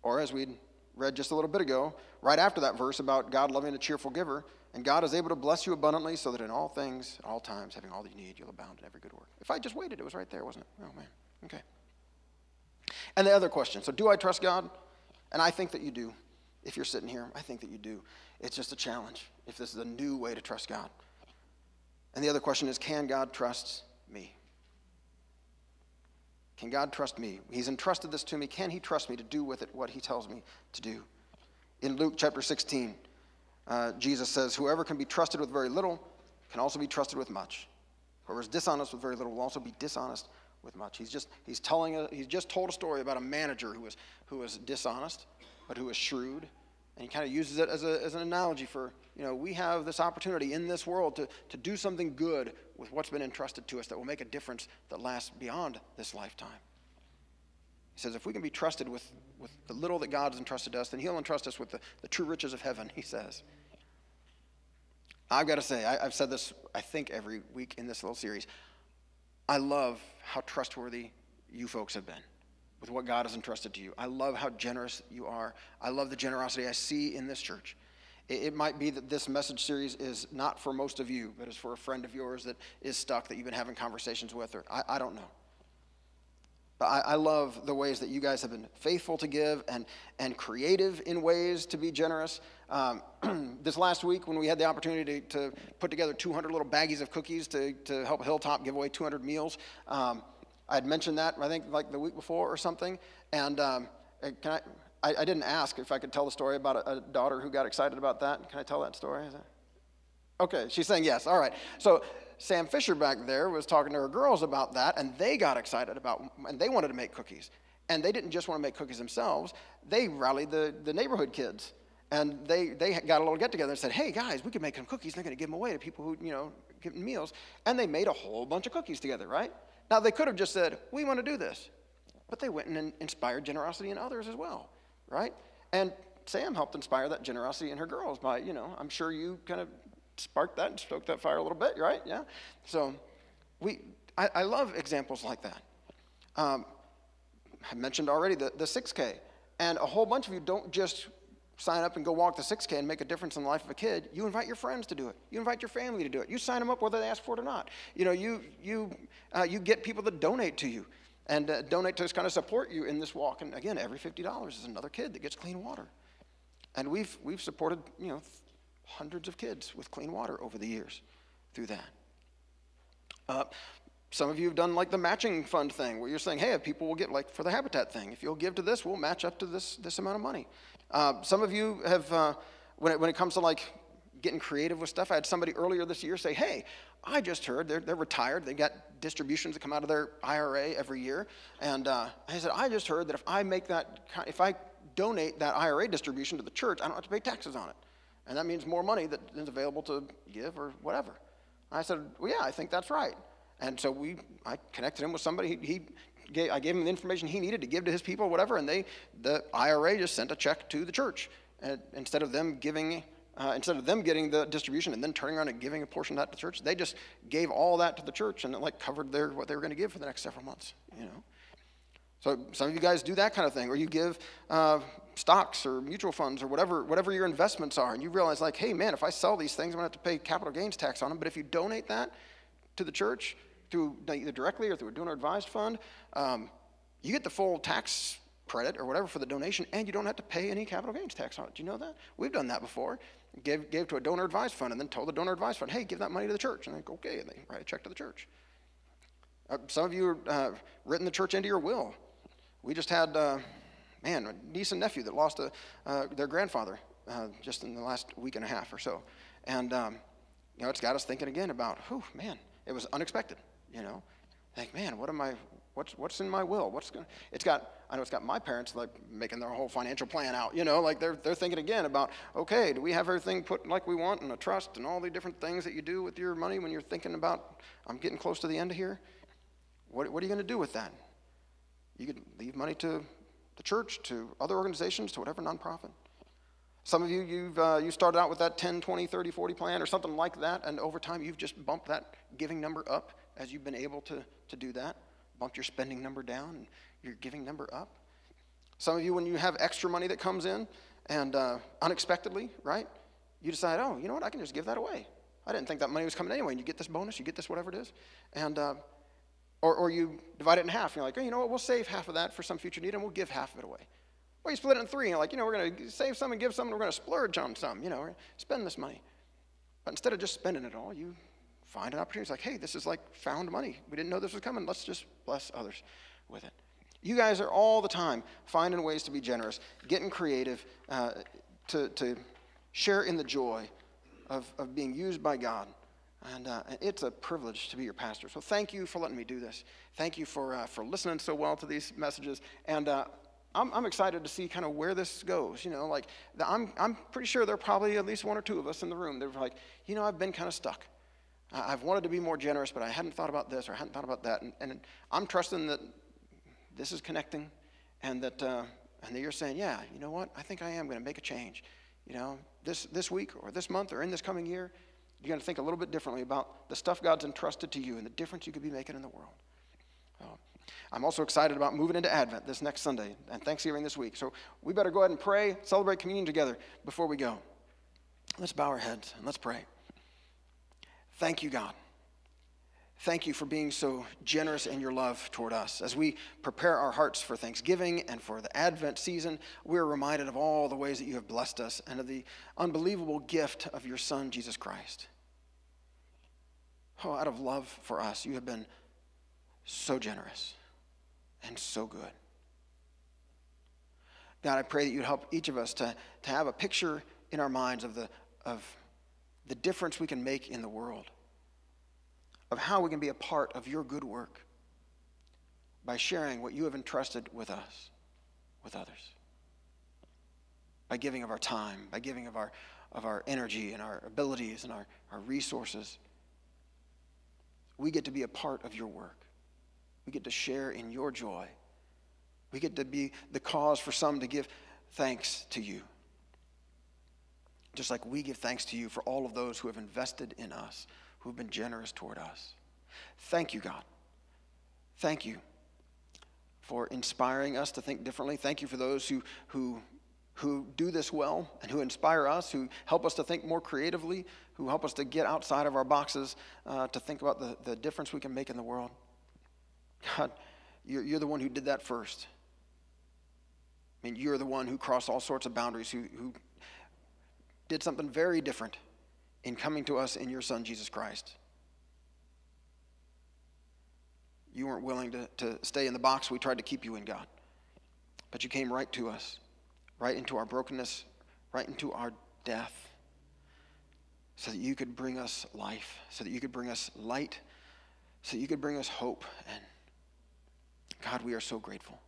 [SPEAKER 1] Or as we read just a little bit ago, right after that verse about God loving a cheerful giver, and God is able to bless you abundantly so that in all things, at all times, having all that you need, you'll abound in every good work. If I just waited, it was right there, wasn't it? Oh, man. Okay. And the other question so, do I trust God? And I think that you do. If you're sitting here, I think that you do. It's just a challenge if this is a new way to trust God. And the other question is can God trust me? Can God trust me? He's entrusted this to me. Can He trust me to do with it what He tells me to do? In Luke chapter 16, uh, Jesus says, Whoever can be trusted with very little can also be trusted with much. Whoever is dishonest with very little will also be dishonest with much. He's just, he's telling a, he's just told a story about a manager who was, who was dishonest, but who was shrewd. And he kind of uses it as, a, as an analogy for, you know, we have this opportunity in this world to, to do something good with what's been entrusted to us that will make a difference that lasts beyond this lifetime. He says, if we can be trusted with, with the little that God has entrusted us, then He'll entrust us with the, the true riches of heaven, He says. I've got to say, I, I've said this, I think, every week in this little series. I love how trustworthy you folks have been with what God has entrusted to you. I love how generous you are. I love the generosity I see in this church. It, might be that this message series is not for most of you, but is for a friend of yours that is stuck that you've been having conversations with, or I, I don't know. But I, I, love the ways that you guys have been faithful to give and, and creative in ways to be generous. Um, this last week, when we had the opportunity to, to, put together 200 little baggies of cookies to, to help Hilltop give away 200 meals, um, I had mentioned that, I think, like the week before or something. And um, can I, I, I, didn't ask if I could tell the story about a, a, daughter who got excited about that. Can I tell that story? Okay, she's saying yes. All right. So Sam Fisher back there was talking to her girls about that, and they got excited about, and they wanted to make cookies. And they didn't just want to make cookies themselves, they rallied the, the neighborhood kids. And they, they got a little get together and said, hey guys, we can make some cookies. They're going to give them away to people who, you know, give them meals. And they made a whole bunch of cookies together, right? Now, they could have just said, We want to do this. But they went and inspired generosity in others as well, right? And Sam helped inspire that generosity in her girls by, you know, I'm sure you kind of sparked that and stoked that fire a little bit, right? Yeah. So we, I, I love examples like that. Um, I mentioned already the, the 6K. And a whole bunch of you don't just sign up and go walk the 6K and make a difference in the life of a kid, you invite your friends to do it. You invite your family to do it. You sign them up whether they ask for it or not. You know, you, you, uh, you get people to donate to you. and uh, donate to kind of support you in this walk. And again, every $50 is another kid that gets clean water. And we've, we've supported, you know, hundreds of kids with clean water over the years through that. Uh, some of you have done like the matching fund thing where you're saying, hey, if people will get like for the habitat thing, if you'll give to this, we'll match up to this, this amount of money. Uh, some of you have, uh, when, it, when it comes to like getting creative with stuff, I had somebody earlier this year say, hey, I just heard they're, they're retired. They got distributions that come out of their IRA every year. And uh, I said, I just heard that if I make that, if I donate that IRA distribution to the church, I don't have to pay taxes on it. And that means more money that is available to give or whatever. I said, well, yeah, I think that's right. And so we, I connected him with somebody. He, he gave, I gave him the information he needed to give to his people, whatever. And they, the IRA just sent a check to the church, and instead of them giving, uh, instead of them getting the distribution and then turning around and giving a portion of that to the church, they just gave all that to the church, and it like covered their what they were going to give for the next several months. You know. So some of you guys do that kind of thing, or you give uh, stocks or mutual funds or whatever, whatever your investments are, and you realize like, hey man, if I sell these things, I'm gonna have to pay capital gains tax on them. But if you donate that to the church through either directly or through a donor advised fund, um, you get the full tax credit or whatever for the donation, and you don't have to pay any capital gains tax on it. Do you know that? We've done that before. Gave, gave to a donor advised fund and then told the donor advised fund, hey, give that money to the church. And they go, okay, and they write a check to the church. Uh, some of you have uh, written the church into your will we just had, uh, man, a niece and nephew that lost a, uh, their grandfather uh, just in the last week and a half or so. And, um, you know, it's got us thinking again about, whew, man, it was unexpected, you know. Think, man, what am I, what's, what's in my will? What's going it's got, I know it's got my parents like making their whole financial plan out, you know, like they're, they're thinking again about, okay, do we have everything put like we want in a trust and all the different things that you do with your money when you're thinking about, I'm getting close to the end of here? What, what are you going to do with that? You could leave money to the church, to other organizations, to whatever nonprofit. Some of you, you've, uh, you started out with that 10, 20, 30, 40 plan or something like that, and over time you've just bumped that giving number up as you've been able to, to do that. Bumped your spending number down and your giving number up. Some of you, when you have extra money that comes in and uh, unexpectedly, right, you decide, oh, you know what, I can just give that away. I didn't think that money was coming anyway. And you get this bonus, you get this whatever it is, and uh, or, or you divide it in half. And you're like, oh, you know what, we'll save half of that for some future need and we'll give half of it away. Or you split it in three and you're like, you know, we're going to save some and give some and we're going to splurge on some. You know, spend this money. But instead of just spending it all, you find an opportunity. It's like, hey, this is like found money. We didn't know this was coming. Let's just bless others with it. You guys are all the time finding ways to be generous, getting creative, uh, to, to share in the joy of, of being used by God and uh, it's a privilege to be your pastor. So thank you for letting me do this. Thank you for, uh, for listening so well to these messages. And uh, I'm, I'm excited to see kind of where this goes. You know, like, the, I'm, I'm pretty sure there are probably at least one or two of us in the room that are like, you know, I've been kind of stuck. I've wanted to be more generous, but I hadn't thought about this or I hadn't thought about that. And, and I'm trusting that this is connecting and that, uh, and that you're saying, yeah, you know what? I think I am going to make a change. You know, this, this week or this month or in this coming year, you're going to think a little bit differently about the stuff God's entrusted to you and the difference you could be making in the world. I'm also excited about moving into Advent this next Sunday and Thanksgiving this week. So we better go ahead and pray, celebrate communion together before we go. Let's bow our heads and let's pray. Thank you, God. Thank you for being so generous in your love toward us. As we prepare our hearts for Thanksgiving and for the Advent season, we're reminded of all the ways that you have blessed us and of the unbelievable gift of your Son, Jesus Christ. Oh, out of love for us, you have been so generous and so good. God, I pray that you'd help each of us to, to have a picture in our minds of the, of the difference we can make in the world of how we can be a part of your good work by sharing what you have entrusted with us, with others. By giving of our time, by giving of our, of our energy and our abilities and our, our resources. We get to be a part of your work. We get to share in your joy. We get to be the cause for some to give thanks to you. Just like we give thanks to you for all of those who have invested in us who've been generous toward us. Thank you, God. Thank you for inspiring us to think differently. Thank you for those who, who, who do this well and who inspire us, who help us to think more creatively, who help us to get outside of our boxes, uh, to think about the, the difference we can make in the world. God, You're, you're the one who did that first. I mean, you're the one who crossed all sorts of boundaries, who, who did something very different in coming to us in your Son, Jesus Christ. You weren't willing to, to stay in the box we tried to keep you in, God. But you came right to us, right into our brokenness, right into our death, so that you could bring us life, so that you could bring us light, so that you could bring us hope. And God, we are so grateful.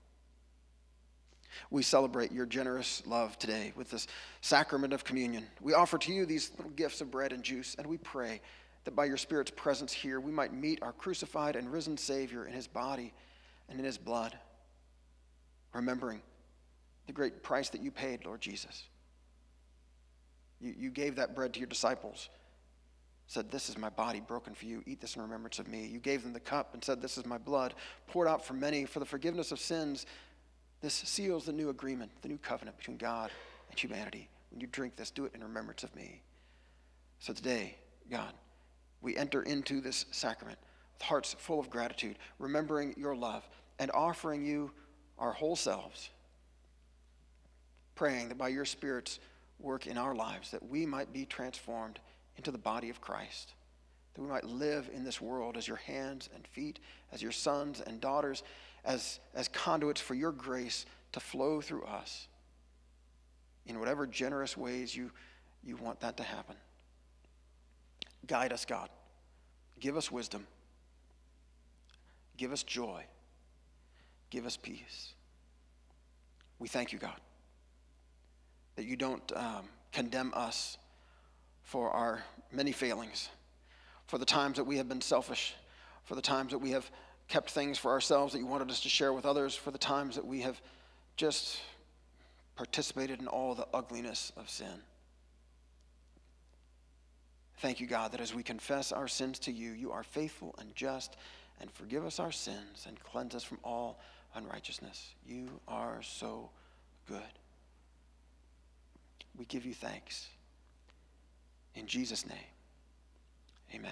[SPEAKER 1] We celebrate your generous love today with this sacrament of communion. We offer to you these little gifts of bread and juice, and we pray that by your Spirit's presence here, we might meet our crucified and risen Savior in his body and in his blood, remembering the great price that you paid, Lord Jesus. You, you gave that bread to your disciples, said, This is my body broken for you. Eat this in remembrance of me. You gave them the cup and said, This is my blood poured out for many for the forgiveness of sins. This seals the new agreement, the new covenant between God and humanity. When you drink this, do it in remembrance of me. So today, God, we enter into this sacrament with hearts full of gratitude, remembering your love and offering you our whole selves, praying that by your Spirit's work in our lives, that we might be transformed into the body of Christ, that we might live in this world as your hands and feet, as your sons and daughters, as, as conduits for your grace to flow through us in whatever generous ways you, you want that to happen. Guide us, God. Give us wisdom. Give us joy. Give us peace. We thank you, God, that you don't um, condemn us for our many failings, for the times that we have been selfish, for the times that we have kept things for ourselves that you wanted us to share with others, for the times that we have just participated in all the ugliness of sin. Thank you, God, that as we confess our sins to you, you are faithful and just and forgive us our sins and cleanse us from all unrighteousness. You are so good. We give you thanks. In Jesus' name, amen.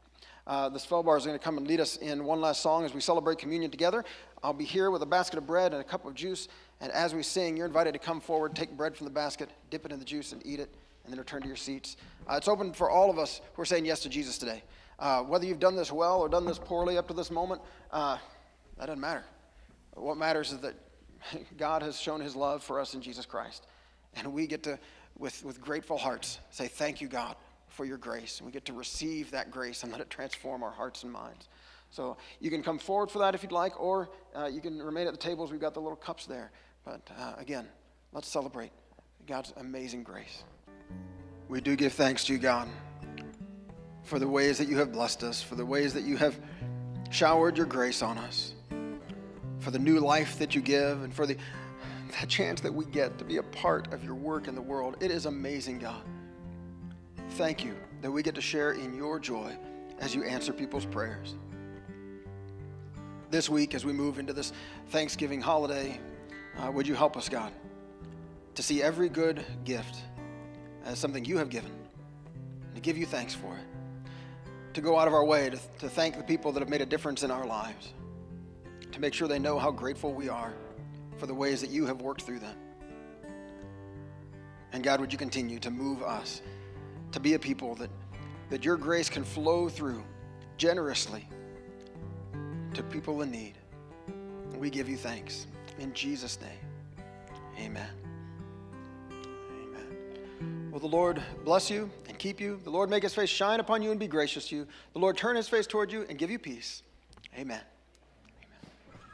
[SPEAKER 1] Uh, the Svelbar is going to come and lead us in one last song as we celebrate communion together. I'll be here with a basket of bread and a cup of juice. And as we sing, you're invited to come forward, take bread from the basket, dip it in the juice, and eat it, and then return to your seats. Uh, it's open for all of us who are saying yes to Jesus today. Uh, whether you've done this well or done this poorly up to this moment, uh, that doesn't matter. What matters is that God has shown his love for us in Jesus Christ. And we get to, with, with grateful hearts, say, Thank you, God for your grace. And we get to receive that grace and let it transform our hearts and minds. So you can come forward for that if you'd like, or uh, you can remain at the tables. We've got the little cups there. But uh, again, let's celebrate God's amazing grace. We do give thanks to you, God, for the ways that you have blessed us, for the ways that you have showered your grace on us, for the new life that you give, and for the, the chance that we get to be a part of your work in the world. It is amazing, God. Thank you that we get to share in your joy as you answer people's prayers. This week, as we move into this Thanksgiving holiday, uh, would you help us, God, to see every good gift as something you have given, to give you thanks for it, to go out of our way to, to thank the people that have made a difference in our lives, to make sure they know how grateful we are for the ways that you have worked through them. And God, would you continue to move us to be a people that, that your grace can flow through generously to people in need. We give you thanks. In Jesus' name, amen. Amen. Will the Lord bless you and keep you? The Lord make his face shine upon you and be gracious to you. The Lord turn his face toward you and give you peace. Amen.